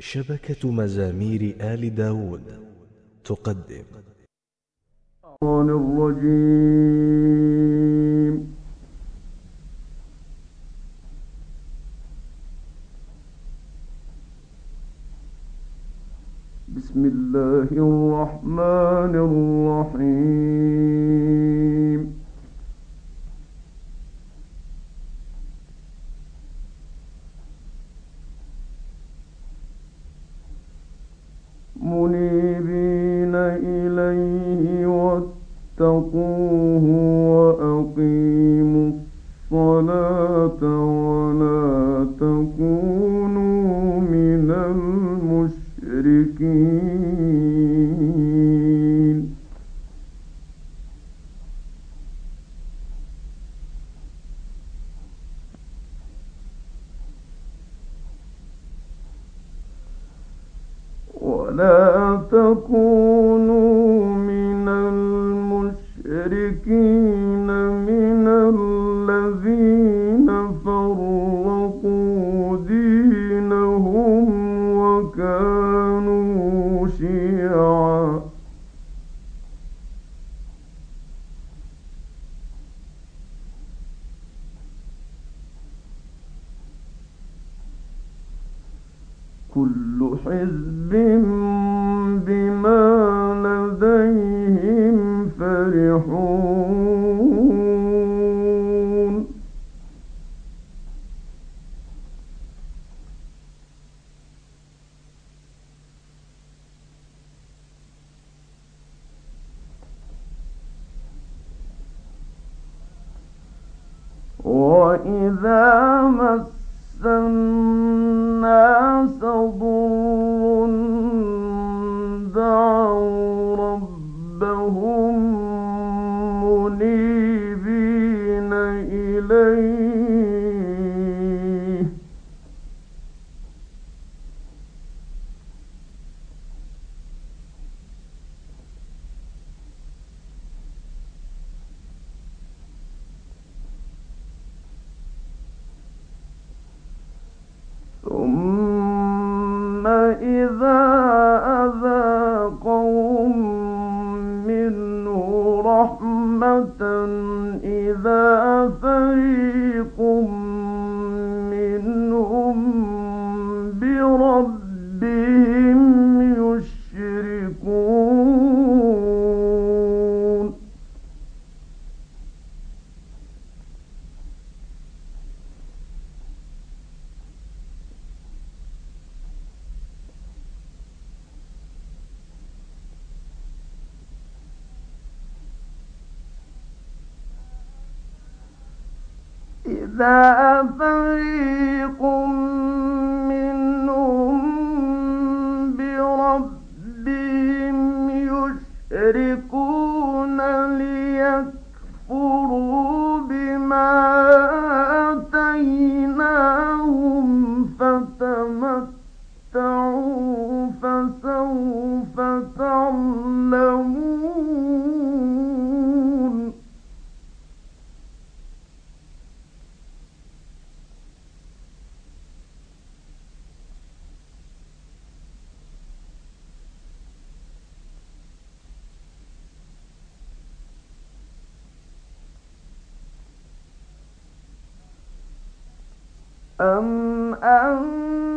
شبكة مزامير آل داود تقدم. الرحمن الرجيم بسم الله الرحمن الرحيم. ولا تكونوا من المشركين. وإذا مس إِذَا فَرِيقٌ أم أنزلنا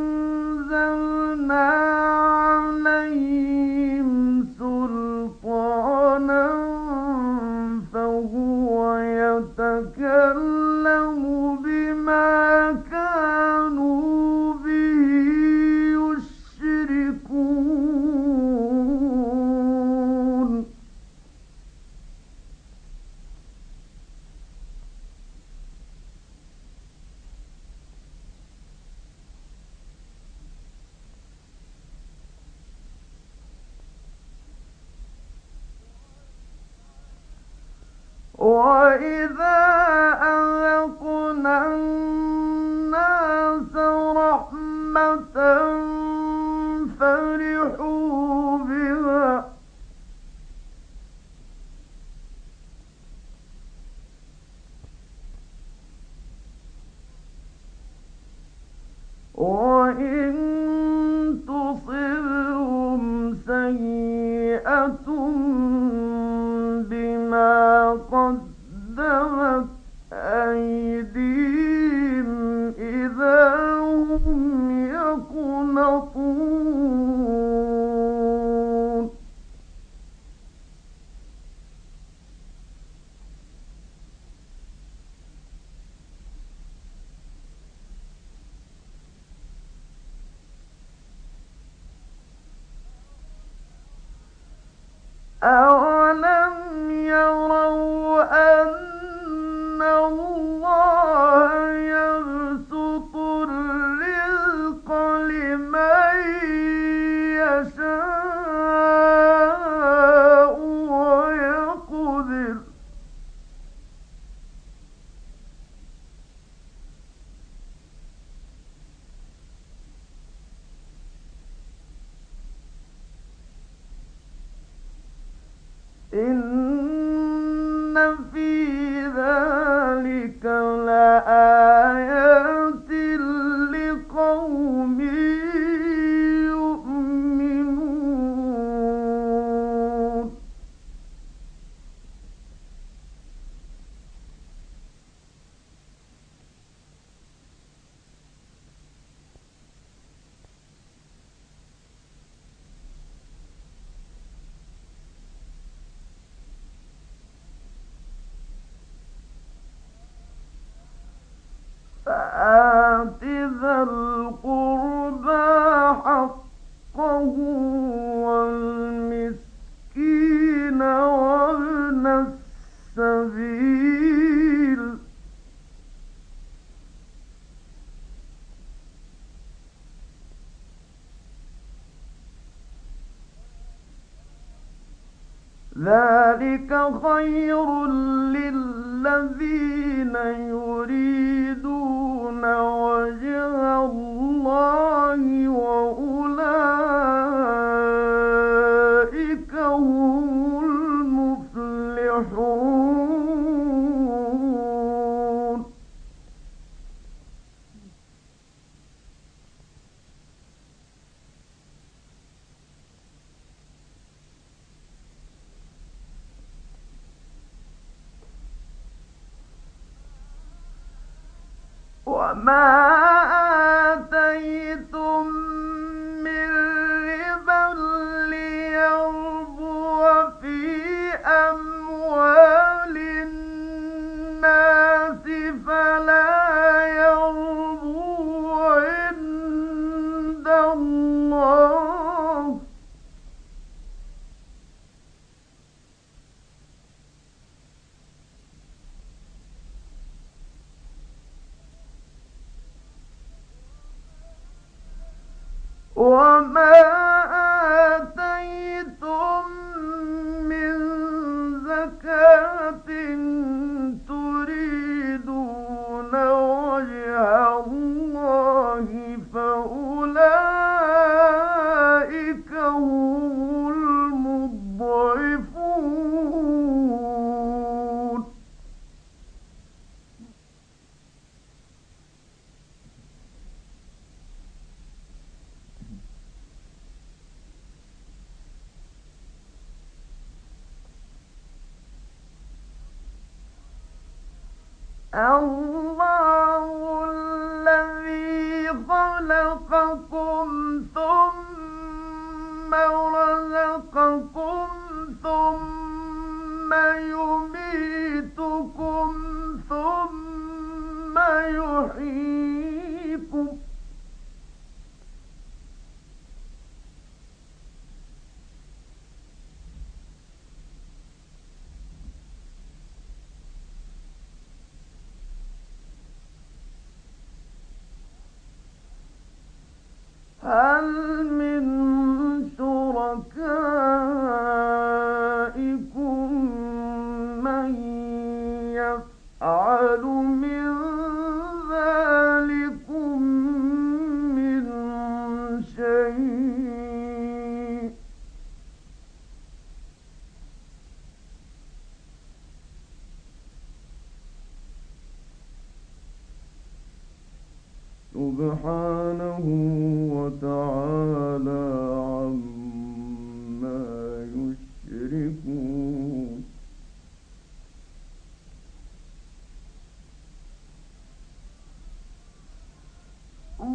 وإذا أولم يروا أن الله خير للذين وما Whoa.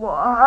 我。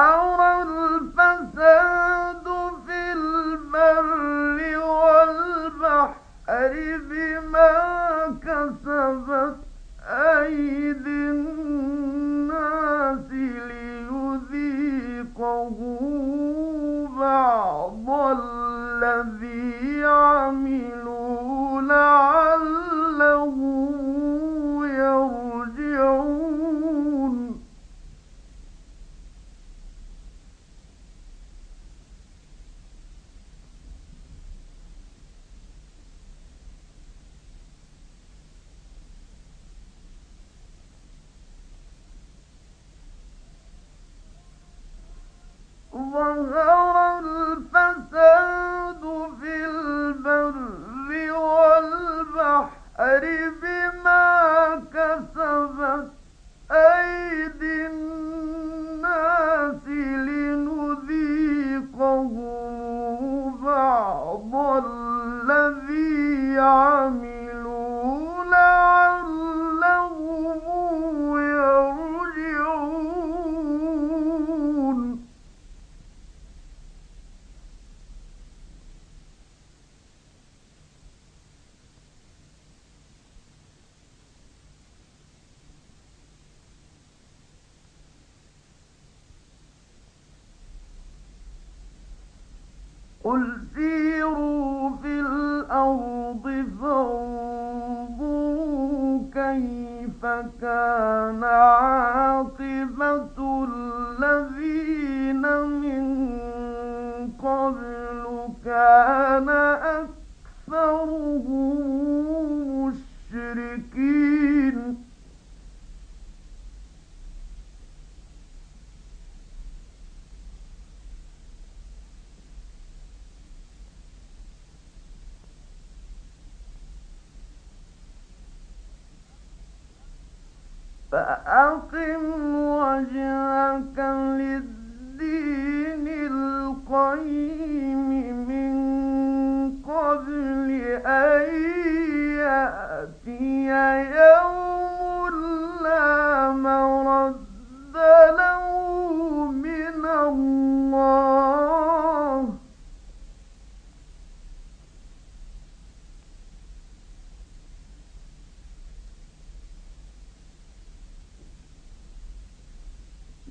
فأقم وجهك للدين القيم من قبل أن يأتي يوم لا مرد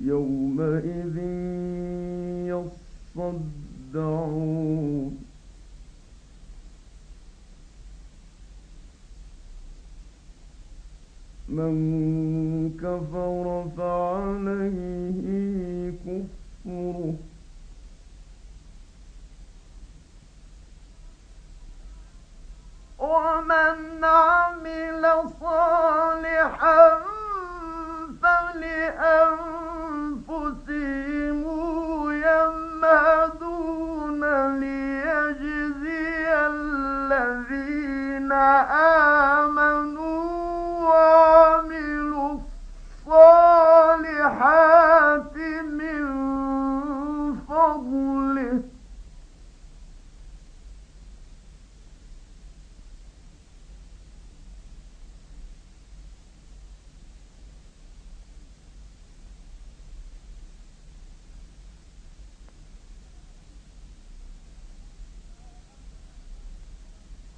يومئذ يصدعون. من كفر فعليه كفره.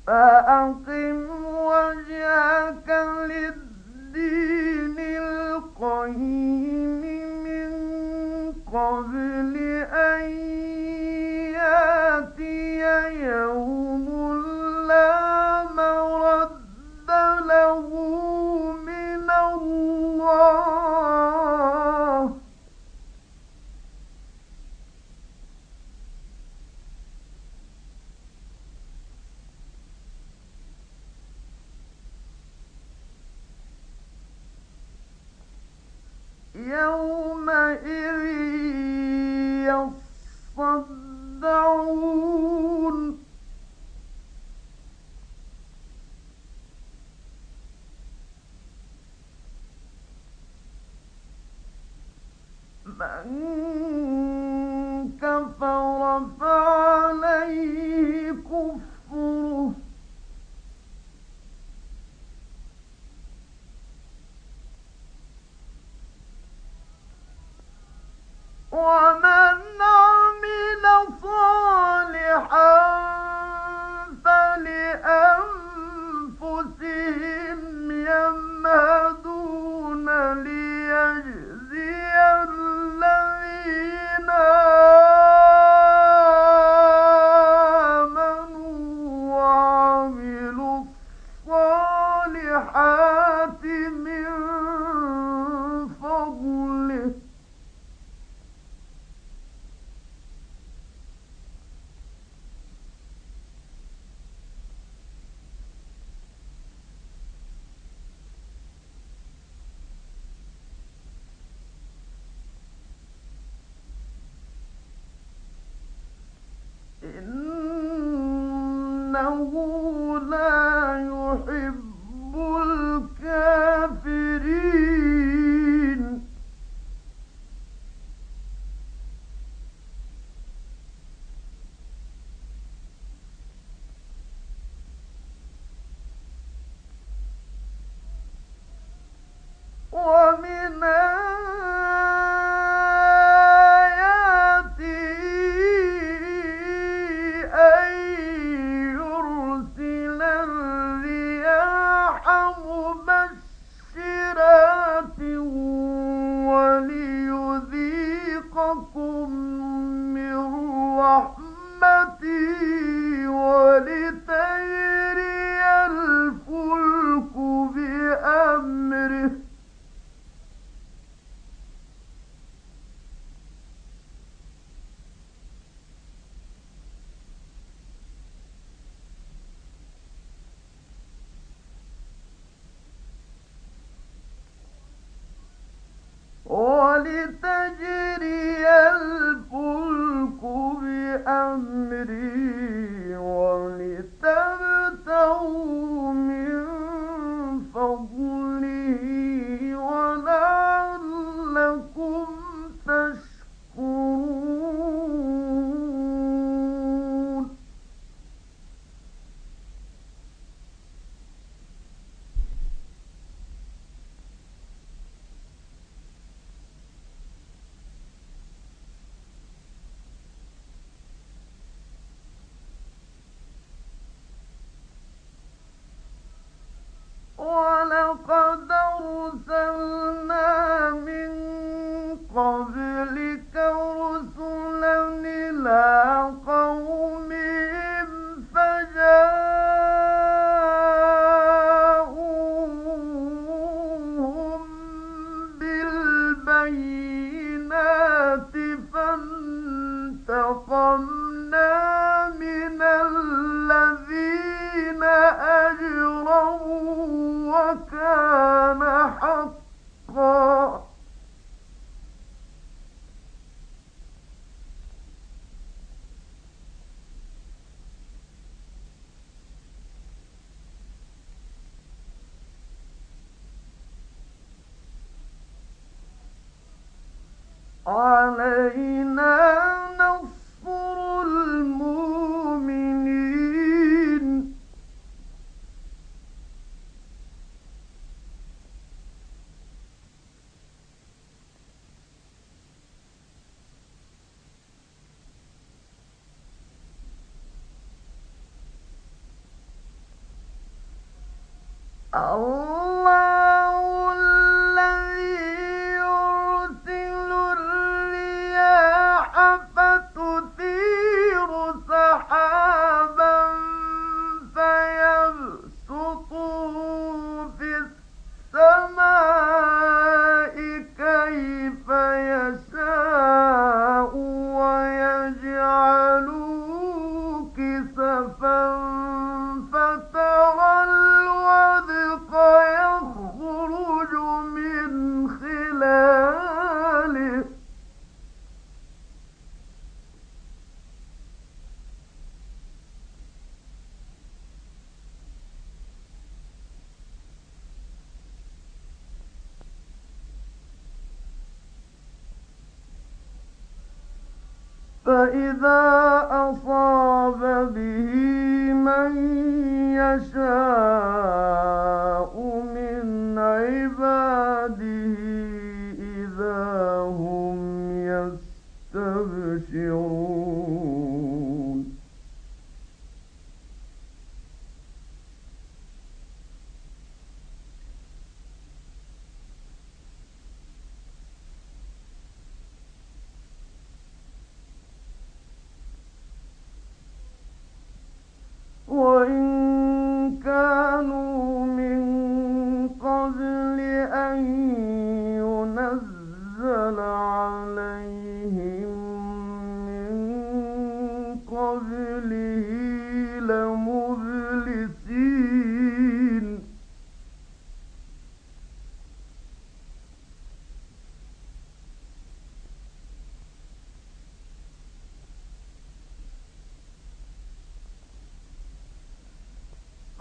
فأقم وجهك للدين يومئذ يصدعون. من não o off علينا نصر المؤمنين. الله كسفا فإذا أصاب به من يشاء من عباده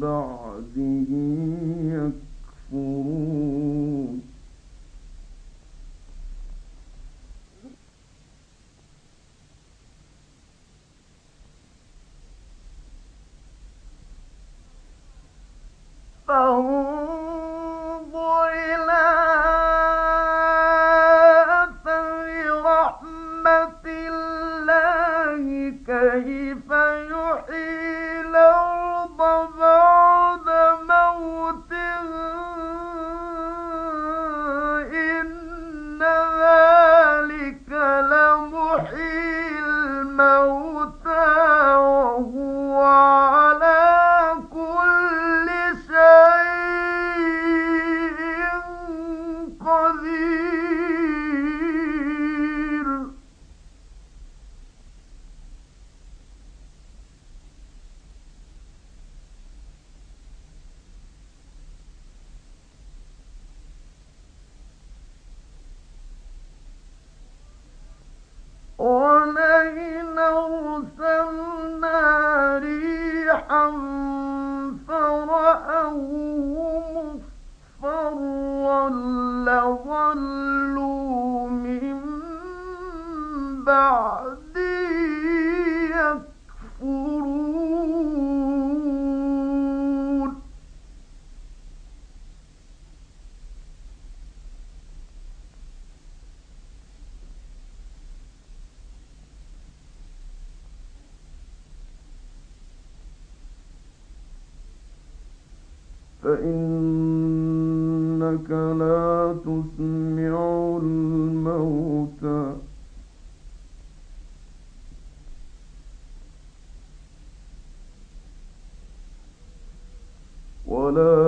بعده يكفر. فإنك لا تسمع الموتى. ولا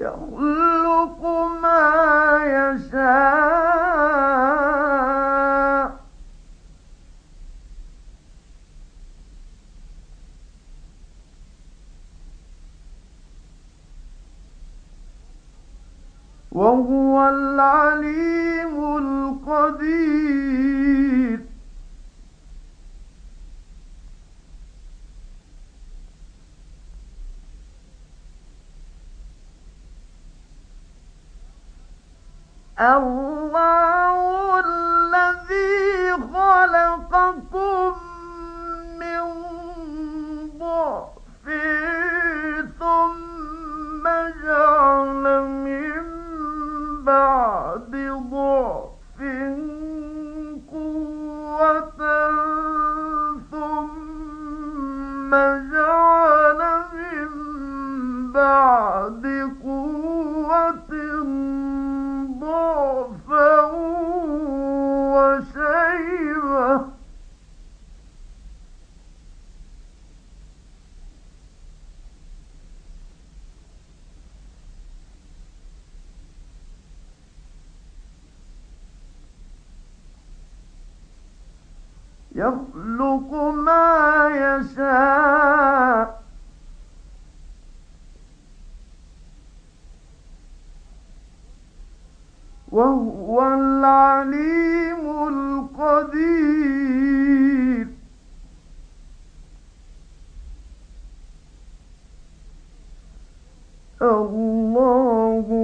يخلق الله يخلق ما يشاء. وهو العليم القدير. الله